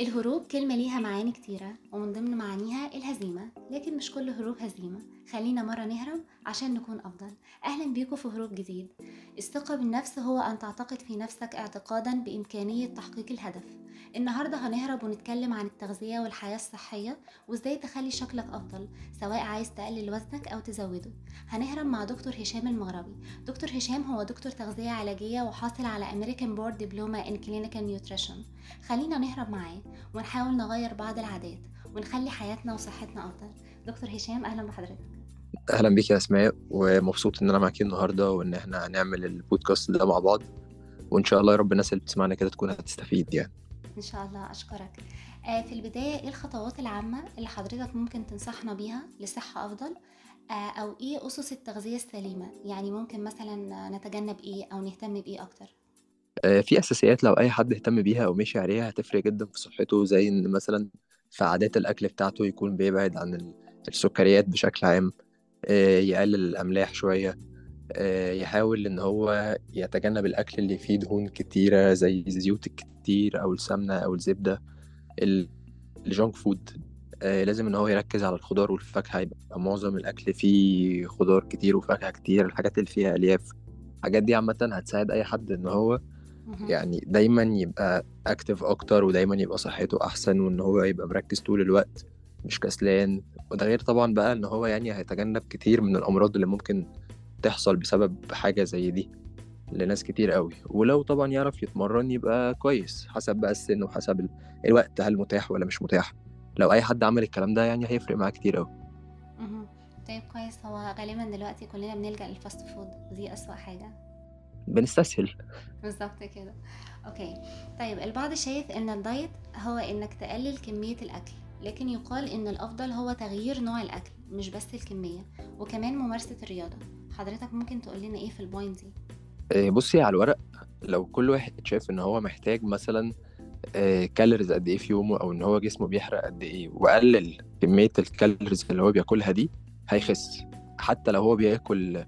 الهروب كلمة ليها معاني كتيرة ومن ضمن معانيها الهزيمة لكن مش كل هروب هزيمة. خلينا مرة نهرب عشان نكون أفضل. أهلا بيكم في هروب جديد. الثقة بالنفس هو أن تعتقد في نفسك اعتقادا بإمكانية تحقيق الهدف. النهاردة هنهرب ونتكلم عن التغذية والحياة الصحية وإزاي تخلي شكلك أفضل سواء عايز تقلل وزنك أو تزوده. هنهرب مع دكتور هشام المغربي. دكتور هشام هو دكتور تغذية علاجية وحاصل على American Board Diploma in Clinical Nutrition. خلينا نهرب معاه ونحاول نغير بعض العادات ونخلي حياتنا وصحتنا أفضل. دكتور هشام أهلا بحضرتك. أهلا بيك يا أسماء ومبسوط إن أنا معاكي النهارده وإن إحنا هنعمل البودكاست ده مع بعض. وإن شاء الله يا رب الناس اللي بتسمعنا كده تكون هتستفيد يعني. إن شاء الله أشكرك. آه، في البداية إيه الخطوات العامة اللي حضرتك ممكن تنصحنا بيها لصحة أفضل؟ آه، أو إيه أسس التغذية السليمة؟ يعني ممكن مثلا نتجنب إيه أو نهتم بإيه أكتر؟ آه، في أساسيات لو أي حد اهتم بيها أو مشي عليها هتفرق جدا في صحته زي إن مثلا في عادات الأكل بتاعته يكون بيبعد عن ال- السكريات بشكل عام. يقلل الأملاح شوية آه، يحاول إن هو يتجنب الأكل اللي فيه دهون كتيرة زي الزيوت الكتير أو السمنة أو الزبدة ال- الجونك فود آه، لازم إن هو يركز على الخضار والفاكهة يبقى معظم الأكل فيه خضار كتير وفاكهة كتير الحاجات اللي فيها ألياف الحاجات دي عامة هتساعد أي حد إن هو. يعني دايما يبقى اكتف أكتر ودايما يبقى صحته أحسن وإن هو يبقى مركز طول الوقت مش كسلان. وده غير طبعا بقى إن هو يعني هيتجنب كتير من الأمراض اللي ممكن تحصل بسبب حاجة زي دي لناس كتير قوي. ولو طبعا يعرف يتمرن يبقى كويس حسب بقى السن وحسب ال- الوقت هل متاح ولا مش متاح. لو أي حد عمل الكلام ده يعني هيفرق معاه كتير قوي. طيب كويس. هو غالبا دلوقتي كلنا بنلجأ لل fast food. ودي أسوأ حاجة. بنستسهل. بالظبط كده. okay. طيب البعض شايف إن ال diet هو إنك تقلل كمية الأكل. لكن يقال إن الأفضل هو تغيير نوع الأكل مش بس الكمية. وكمان ممارسة الرياضة. حضرتك ممكن تقول لنا إيه في ال point دي؟ آه، بصي على الورق لو كل واحد شايف إن هو محتاج مثلا آه، calories قد إيه في يومه أو إن هو جسمه بيحرق قد إيه وقلل كمية ال calories اللي هو بياكلها دي هيخس. حتى لو هو بياكل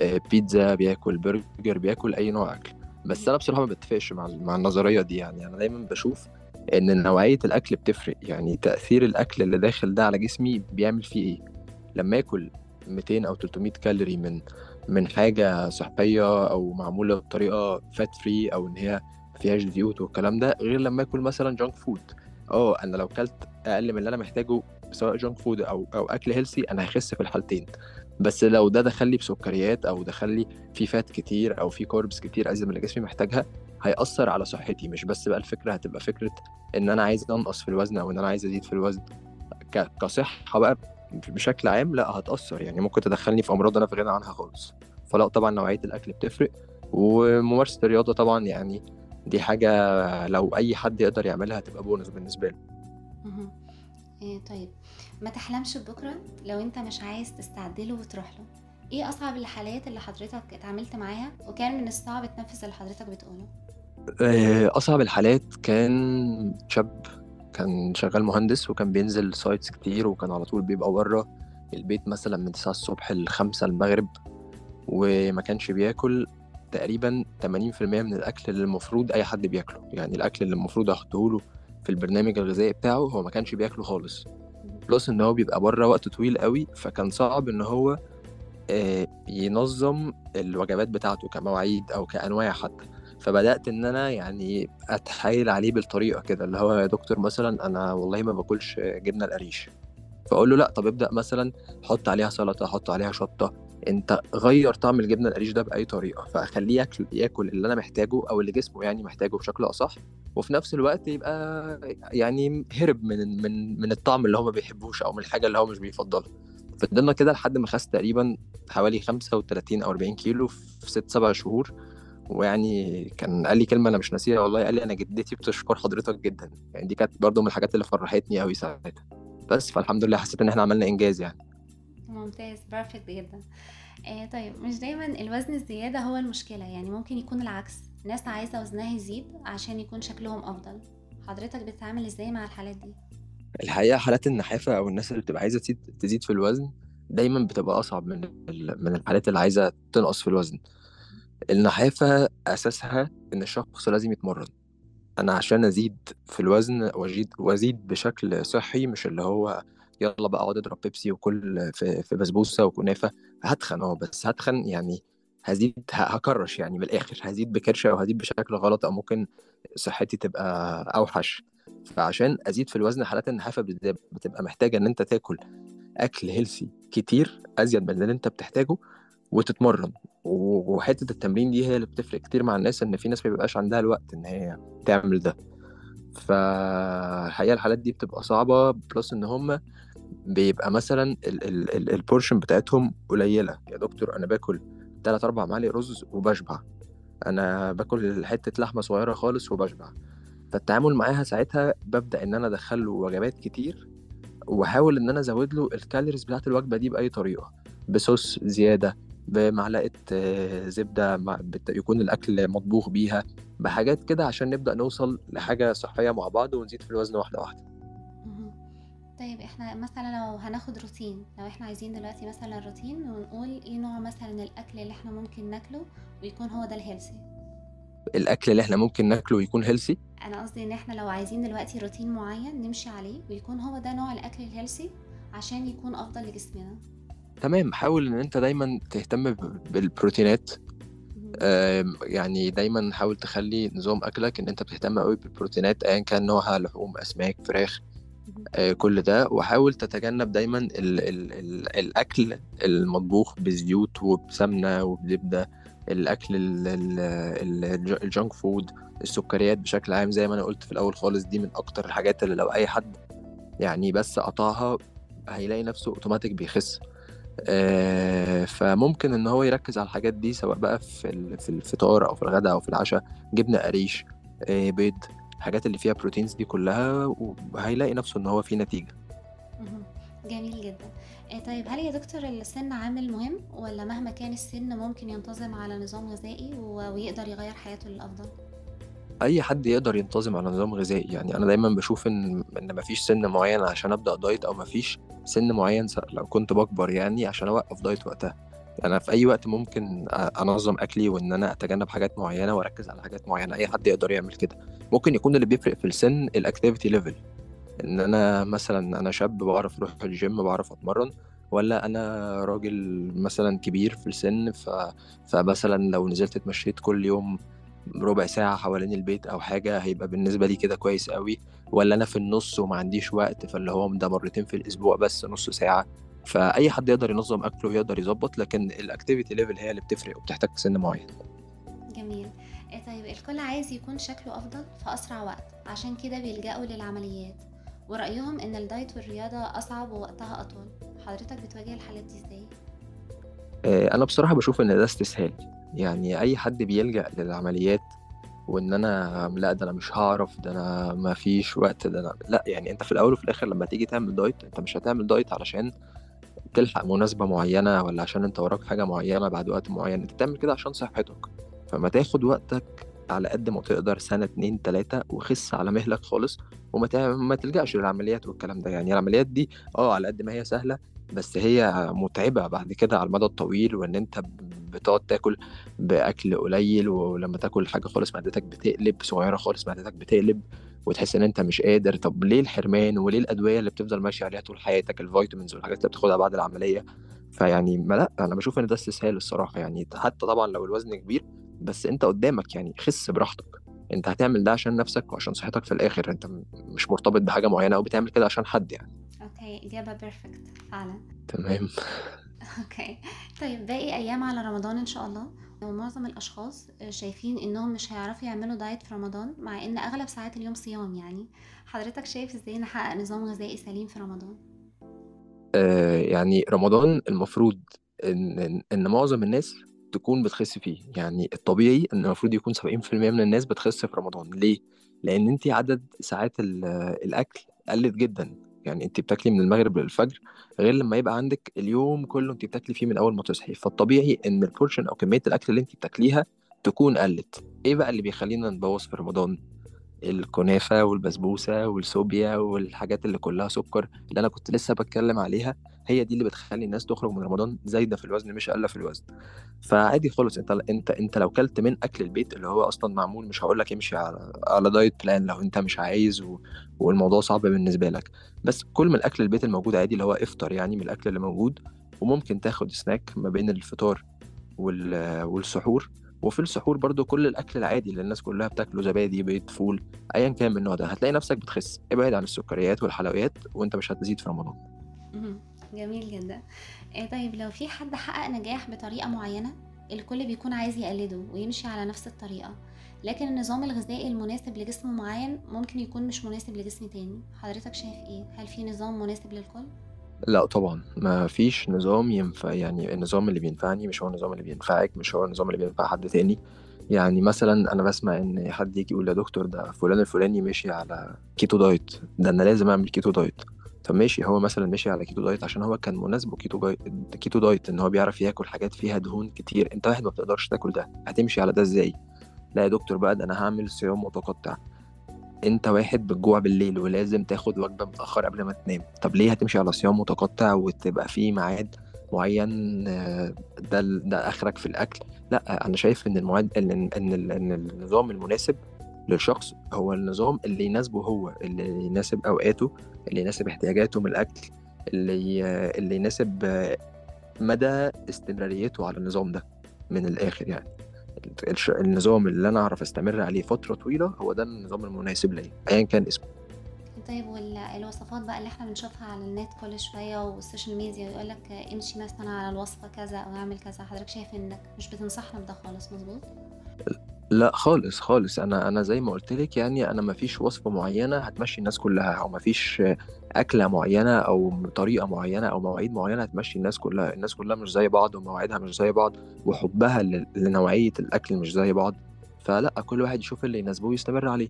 آه، بيتزا بياكل برجر بياكل أي نوع أكل. بس أنا بصراحة ما بتفقش مع مع النظرية دي يعني. أنا دايما بشوف إن نوعية الأكل بتفرق. يعني تأثير الأكل اللي داخل ده على جسمي بيعمل فيه إيه؟ لما آكل 200 أو 300 كالوري من من حاجة صحية أو معمولة بطريقة fat free أو إن هي ما فيهاش زيوت والكلام ده غير لما آكل مثلا junk food آه أنا لو كلت أقل من اللي أنا محتاجه سواء junk food أو أو أكل healthy أنا هخس في الحالتين. بس لو ده دخل لي بسكريات أو دخل لي في fat كتير أو في carbs كتير أزيد من جسمي محتاجها هيأثر على صحتي. مش بس بقى الفكرة هتبقى فكرة إن أنا عايز أنقص في الوزن أو إن أنا عايز أزيد في الوزن. ك- كصحة بقى بشكل عام لأ هتأثر. يعني ممكن تدخلني في أمراض أنا في غنى عنها خالص. فلأ طبعا نوعية الأكل بتفرق. وممارسة الرياضة طبعا يعني دي حاجة لو أي حد يقدر يعملها هتبقى bonus بالنسبة له. إيه طيب. ما تحلمش ببكرة لو أنت مش عايز تستعدله وتروح له. إيه أصعب الحالات اللي حضرتك اتعاملت معاها؟ وكان من الصعب تنفذ اللي حضرتك بتقوله. آه، أصعب الحالات كان شاب كان شغال مهندس وكان بينزل sites كتير وكان على طول بيبقى بره البيت مثلا من 9 الصبح ل 5 المغرب وما كانش بياكل. تقريبا 80% من الأكل اللي المفروض أي حد بياكله. يعني الأكل اللي المفروض أحطه له في البرنامج الغذائي بتاعه هو ما كانش بياكله خالص. بلس إن هو بيبقى بره وقت طويل قوي فكان صعب إن هو آه، ينظم الوجبات بتاعته كمواعيد أو كأنواع حتى. فبدأت إن أنا يعني أتحايل عليه بالطريقة كده اللي هو يا دكتور مثلا أنا والله ما باكلش جبنة القريش. فأقول له لأ طب ابدأ مثلا حط عليها سلطة حط عليها شطة. أنت غير طعم الجبنة القريش ده بأي طريقة فأخليه ياكل ياكل اللي أنا محتاجه أو اللي جسمه يعني محتاجه بشكل أصح. وفي نفس الوقت يبقى يعني هرب من من من الطعم اللي هو ما بيحبوش أو من الحاجة اللي هو مش بيفضلها. فضلنا كده لحد ما خس تقريبا حوالي 35 أو 40 كيلو في 6 7 شهور. ويعني كان قال لي كلمة أنا مش ناسيها والله قال لي أنا جدتي بتشكر حضرتك جدا. يعني دي كانت برضو من الحاجات اللي فرحتني قوي ساعتها. بس فالحمد لله حسيت إن إحنا عملنا إنجاز يعني. ممتاز بيرفكت جدا. آه طيب مش دايما الوزن الزيادة هو المشكلة يعني ممكن يكون العكس. ناس عايزة وزنها يزيد عشان يكون شكلهم أفضل. حضرتك بتتعامل إزاي مع الحالات دي؟ الحقيقة حالات النحافة أو الناس اللي بتبقى عايزة تزيد في الوزن دايما بتبقى أصعب من من الحالات اللي عايزة تنقص في الوزن. النحافة أساسها إن الشخص لازم يتمرن. أنا عشان أزيد في الوزن وأزيد وأزيد بشكل صحي مش اللي هو يلا بقى أقعد أضرب بيبسي وكل في, في بسبوسة وكنافة هتخن آه بس هتخن يعني هزيد هكرش يعني من الآخر هزيد بكرشة أو هزيد بشكل غلط أو ممكن صحتي تبقى أوحش. فعشان أزيد في الوزن حالات النحافة بتبقى محتاجة إن أنت تاكل أكل هيلسي كتير أزيد من اللي أنت بتحتاجه وتتمرن. وحتة التمرين دي هي اللي بتفرق كتير مع الناس إن في ناس ما بيبقاش عندها الوقت إن هي تعمل ده. فالحقيقة الحالات دي بتبقى صعبة plus إن هم بيبقى مثلا ال- ال- ال- ال portion بتاعتهم قليلة. يا دكتور أنا باكل 3 4 معالق رز وبشبع. أنا باكل حتة لحمة صغيرة خالص وبشبع. فالتعامل معاها ساعتها ببدأ إن أنا أدخل له وجبات كتير وأحاول إن أنا أزود له ال calories بتاعت الوجبة دي بأي طريقة. بصوص زيادة بمعلقة آه، زبدة يكون الأكل مطبوخ بيها بحاجات كده عشان نبدأ نوصل لحاجة صحية مع بعض ونزيد في الوزن واحدة واحدة. طيب إحنا مثلا لو هناخد روتين لو إحنا عايزين دلوقتي مثلا روتين ونقول إيه نوع مثلا الأكل اللي إحنا ممكن ناكله ويكون هو ده ال healthy الأكل اللي إحنا ممكن ناكله يكون healthy أنا قصدي إن إحنا لو عايزين دلوقتي روتين معين نمشي عليه ويكون هو ده نوع الأكل ال healthy عشان يكون أفضل لجسمنا. تمام حاول إن أنت دايما تهتم بالبروتينات. يعني دايما حاول تخلي نظام أكلك إن أنت بتهتم قوي بالبروتينات ايا كان نوعها لحوم أسماك فراخ. آه، كل ده. وحاول تتجنب دايما ال ال ال الأكل المطبوخ بزيوت وبسمنة وبزبدة. الأكل ال- ال- ال- الجانك فود السكريات بشكل عام زي ما أنا قلت في الأول خالص دي من أكتر الحاجات اللي لو أي حد يعني بس قطعها هيلاقي نفسه أوتوماتيك بيخس. فممكن إن هو يركز على الحاجات دي سواء بقى في في الفطار أو في الغداء أو في العشاء جبنة قريش آه، بيض الحاجات اللي فيها بروتينز دي كلها وهيلاقي نفسه إن هو في نتيجة. جميل جدا آه، طيب هل يا دكتور السن عامل مهم ولا مهما كان السن ممكن ينتظم على نظام غذائي ويقدر يغير حياته للأفضل؟ أي حد يقدر ينتظم على نظام غذائي. يعني أنا دايما بشوف إن إن مفيش سن معين عشان أبدأ diet أو مفيش سن معين لو كنت بكبر يعني عشان أوقف diet وقتها. أنا في أي وقت ممكن أنظم أكلي وإن أنا أتجنب حاجات معينة وأركز على حاجات معينة. أي حد يقدر يعمل كده. ممكن يكون اللي بيفرق في السن ال activity level إن أنا مثلا أنا شاب بعرف أروح الجيم بعرف أتمرن ولا أنا راجل مثلا كبير في السن ف... فمثلا لو نزلت اتمشيت كل يوم ربع ساعة حوالين البيت أو حاجة هيبقى بالنسبة لي كده كويس قوي ولا أنا في النص وما عنديش وقت فاللي هو ده مرتين في الأسبوع بس نص ساعة. فأي حد يقدر ينظم أكله ويقدر يظبط لكن ال activity level هي اللي بتفرق وبتحتاج سن معين. جميل. آه، طيب الكل عايز يكون شكله أفضل في أسرع وقت. عشان كده بيلجأوا للعمليات. ورأيهم إن ال diet والرياضة أصعب ووقتها أطول. حضرتك بتواجه الحالات دي إزاي؟ آه، أنا بصراحة بشوف إن ده استسهال. يعني أي حد بيلجأ للعمليات وإن أنا لأ ده أنا مش هعرف ده أنا ما فيش وقت ده أنا لأ يعني أنت في الأول وفي الآخر لما تيجي تعمل دايت أنت مش هتعمل دايت علشان تلحق مناسبة معينة ولا عشان أنت وراك حاجة معينة بعد وقت معين أنت بتعمل كده عشان صحتك فما تاخد وقتك على قد ما تقدر سنة اتنين تلاتة وخس على مهلك خالص وما. ما تلجأش للعمليات والكلام ده يعني العمليات دي آه على قد ما هي سهلة بس هي متعبة بعد كده على المدى الطويل وإن أنت بتقعد تاكل بأكل قليل ولما تاكل حاجة خالص معدتك بتقلب صغيرة خالص معدتك بتقلب وتحس إن أنت مش قادر. طب ليه الحرمان وليه الأدوية اللي بتفضل ماشي عليها طول حياتك؟ الفيتامينز والحاجات اللي بتاخدها بعد العملية. فيعني ما لأ أنا بشوف إن ده استسهال الصراحة. يعني حتى طبعا لو الوزن كبير بس أنت قدامك يعني خس براحتك. أنت هتعمل ده عشان نفسك وعشان صحتك في الآخر. أنت مش مرتبط بحاجة معينة أو بتعمل كده عشان حد يعني. okay إجابة perfect فعلا. تمام. okay. طيب باقي أيام على رمضان إن شاء الله. ومعظم الأشخاص شايفين إنهم مش هيعرفوا يعملوا diet في رمضان مع إن أغلب ساعات اليوم صيام يعني. حضرتك شايف إزاي نحقق نظام غذائي سليم في رمضان؟ آه يعني رمضان المفروض إن إن إن معظم الناس تكون بتخس فيه. يعني الطبيعي إن المفروض يكون 70% من الناس بتخس في رمضان. ليه؟ لأن انت عدد ساعات ال- الأكل قلت جدا. يعني انت بتاكلي من المغرب للفجر غير لما يبقى عندك اليوم كله انت بتاكلي فيه من أول ما تصحي. فالطبيعي إن البورشن أو كمية الأكل اللي انت بتاكليها تكون قلت. إيه بقى اللي بيخلينا نبوظ في رمضان؟ الكنافة والبسبوسة والسوبيا والحاجات اللي كلها سكر اللي أنا كنت لسه بتكلم عليها هي دي اللي بتخلي الناس تخرج من رمضان زايدة في الوزن مش أقل في الوزن. فعادي خالص أنت أنت أنت لو كلت من أكل البيت اللي هو أصلا معمول مش هقول لك امشي على على diet plan لو أنت مش عايز و... والموضوع صعب بالنسبة لك. بس كل من الاكل البيت الموجود عادي اللي هو إفطر يعني من الأكل اللي موجود وممكن تاخد سناك ما بين الفطار وال... والسحور. وفي السحور برضو كل الأكل العادي اللي الناس كلها بتاكله زبادي بيض فول ايا كان من النوع ده. هتلاقي نفسك بتخس. ابعد عن السكريات والحلويات وأنت مش هتزيد في رمضان. جميل جدا. إيه طيب لو في حد حقق نجاح بطريقة معينة الكل بيكون عايز يقلده ويمشي على نفس الطريقة. لكن النظام الغذائي المناسب لجسم معين ممكن يكون مش مناسب لجسم تاني. حضرتك شايف إيه؟ هل في نظام مناسب للكل؟ لا طبعا ما فيش نظام ينفع يعني النظام اللي بينفعني مش هو النظام اللي بينفعك مش هو النظام اللي بينفع حد تاني. يعني مثلا أنا بسمع إن حد يجي يقول يا دكتور ده فلان الفلاني ماشي على كيتو دايت ده أنا لازم أعمل keto diet طب ماشي هو مثلا ماشي على keto diet عشان هو كان مناسبه keto di... keto diet إن هو بيعرف ياكل حاجات فيها دهون كتير أنت واحد ما بتقدرش تاكل ده هتمشي على ده إزاي؟ لا يا دكتور بقى ده أنا هعمل صيام متقطع. انت واحد بتجوع بالليل ولازم تاخد وجبة متأخر قبل ما تنام. طب ليه هتمشي على صيام متقطع وتبقى فيه ميعاد معين؟ آه، ده ده آخرك في الأكل. لا أنا شايف إن المعاد إن إن ال- إن النظام المناسب للشخص هو النظام اللي يناسبه هو اللي يناسب أوقاته اللي يناسب احتياجاته من الأكل اللي اللي يناسب مدى استمراريته على النظام ده من الآخر يعني. النظام اللي أنا أعرف أستمر عليه فترة طويلة هو ده النظام المناسب ليا ايا كان اسمه. طيب والوصفات بقى اللي إحنا بنشوفها على النت كل شوية والسوشيال ميديا يقول لك امشي مثلا على الوصفة كذا أو اعمل كذا حضرتك شايف إنك مش بتنصحنا بده خالص مظبوط؟ لا خالص خالص. أنا أنا زي ما قلت لك يعني أنا ما فيش وصفة معينة هتمشي الناس كلها أو ما فيش أكلة معينة أو طريقة معينة أو مواعيد معينة هتمشي الناس كلها. الناس كلها مش زي بعض ومواعيدها مش زي بعض وحبها لنوعية الأكل مش زي بعض. فلا كل واحد يشوف اللي يناسبه ويستمر عليه.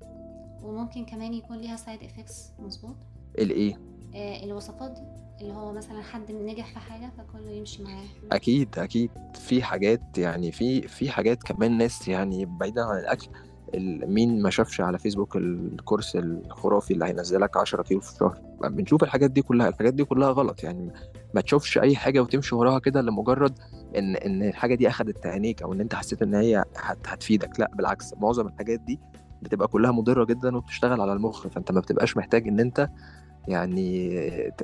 وممكن كمان يكون ليها side effects مظبوط؟ الإيه؟ آه الوصفات دي. اللي هو مثلا حد نجح في حاجة فكله يمشي معاه. أكيد أكيد. في حاجات يعني في في حاجات كمان ناس يعني بعيدا عن الأكل ال- مين ما شافش على فيسبوك الكورس الخرافي اللي هينزلك 10 كيلو في الشهر؟ بنشوف الحاجات دي كلها الحاجات دي كلها غلط. يعني ما تشوفش أي حاجة وتمشي وراها كده لمجرد إن إن الحاجة دي أخدت عينيك أو إن أنت حسيت إن هي هت هتفيدك. لا بالعكس. معظم الحاجات دي بتبقى كلها مضرة جدا وبتشتغل على المخ. فأنت ما بتبقاش محتاج إن أنت يعني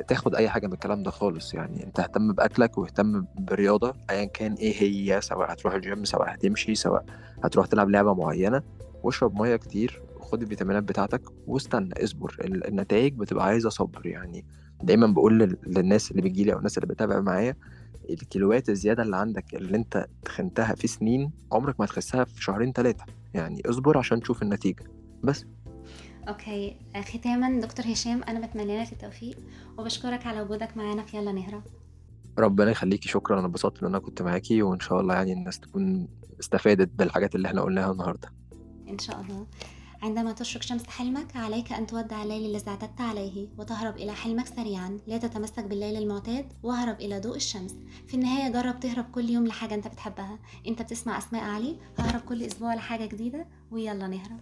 تاخد أي حاجة من الكلام ده خالص. يعني أنت اهتم بأكلك واهتم بالرياضه ايا كان إيه هي سواء هتروح الجيم سواء هتمشي سواء هتروح تلعب لعبة معينة واشرب مية كتير وخد الفيتامينات بتاعتك واستنى اصبر. ال- النتائج بتبقى عايزة صبر. يعني دايما بقول لل- للناس اللي بتجيلي أو الناس اللي بتتابع معايا الكيلوات الزيادة اللي عندك اللي أنت تخنتها في سنين عمرك ما هتخسها في شهرين ثلاثة يعني اصبر عشان تشوف النتيجة. بس. أوكي آه، ختاما دكتور هشام أنا بتمنى لك التوفيق وبشكرك على وجودك معانا في يلا نهرب ربنا يخليكي شكرا أنا انبسطت إن أنا كنت معاكي وإن شاء الله يعني الناس تكون استفادت بالحاجات اللي إحنا قلناها النهارده. إن شاء الله. عندما تشرق شمس حلمك عليك أن تودع الليل الذي اعتدت عليه وتهرب إلى حلمك سريعا لا تتمسك بالليل المعتاد واهرب إلى ضوء الشمس. في النهاية جرب تهرب كل يوم لحاجة أنت بتحبها. أنت بتسمع أسماء علي ههرب كل أسبوع لحاجة جديدة ويلا نهرب.